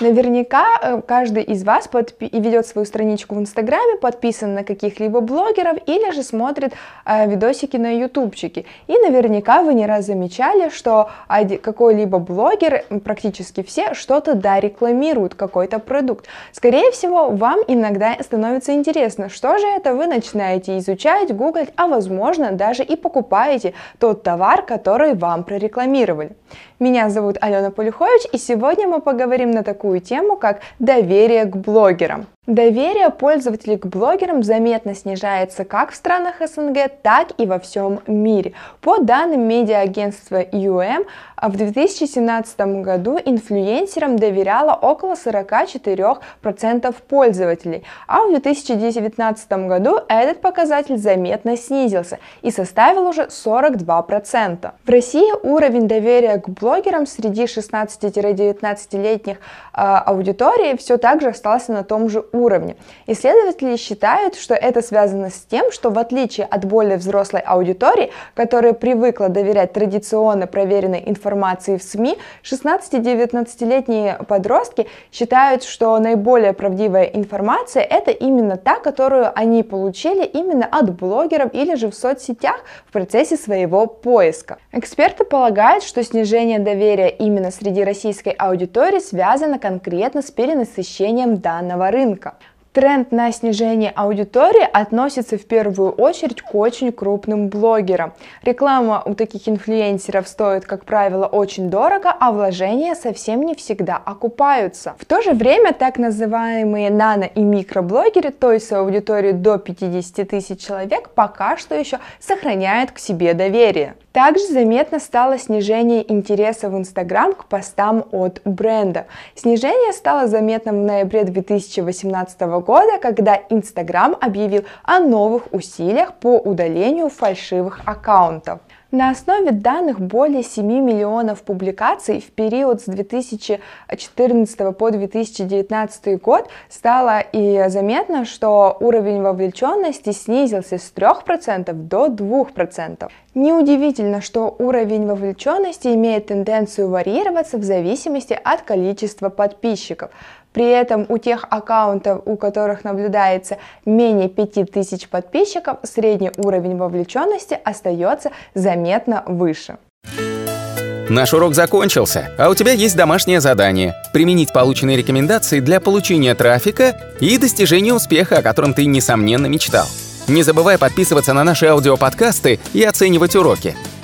Наверняка э, каждый из вас подпи- ведет свою страничку в Инстаграме, подписан на каких-либо блогеров или же смотрит э, видосики на ютубчике. И наверняка вы не раз замечали, что какой-либо блогер, практически все, что-то да рекламируют, какой-то продукт. Скорее всего, вам иногда становится интересно, что же это вы начинаете изучать, гуглить, а возможно даже и покупаете тот товар, который вам прорекламировали. Меня зовут Алена Полюхович, и сегодня мы поговорим на такую тему, как доверие к блогерам. Доверие пользователей к блогерам заметно снижается как в странах СНГ, так и во всем мире. По данным медиа-агентства UM, в 2017 году инфлюенсерам доверяло около 44% пользователей, а в 2019 году этот показатель заметно снизился и составил уже 42%. В России уровень доверия к блогерам среди 16-19-летних э, аудитории все так же остался на том же уровне уровне. Исследователи считают, что это связано с тем, что в отличие от более взрослой аудитории, которая привыкла доверять традиционно проверенной информации в СМИ, 16-19-летние подростки считают, что наиболее правдивая информация это именно та, которую они получили именно от блогеров или же в соцсетях в процессе своего поиска. Эксперты полагают, что снижение доверия именно среди российской аудитории связано конкретно с перенасыщением данного рынка. 않을까? Тренд на снижение аудитории относится в первую очередь к очень крупным блогерам. Реклама у таких инфлюенсеров стоит, как правило, очень дорого, а вложения совсем не всегда окупаются. В то же время так называемые нано и микроблогеры, то есть с аудиторией до 50 тысяч человек, пока что еще сохраняют к себе доверие. Также заметно стало снижение интереса в Инстаграм к постам от бренда. Снижение стало заметным в ноябре 2018 года, когда Инстаграм объявил о новых усилиях по удалению фальшивых аккаунтов. На основе данных более 7 миллионов публикаций в период с 2014 по 2019 год стало и заметно, что уровень вовлеченности снизился с 3% до 2%. Неудивительно, что уровень вовлеченности имеет тенденцию варьироваться в зависимости от количества подписчиков. При этом у тех аккаунтов, у которых наблюдается менее 5000 подписчиков, средний уровень вовлеченности остается заметно выше. Наш урок закончился, а у тебя есть домашнее задание – применить полученные рекомендации для получения трафика и достижения успеха, о котором ты, несомненно, мечтал. Не забывай подписываться на наши аудиоподкасты и оценивать уроки.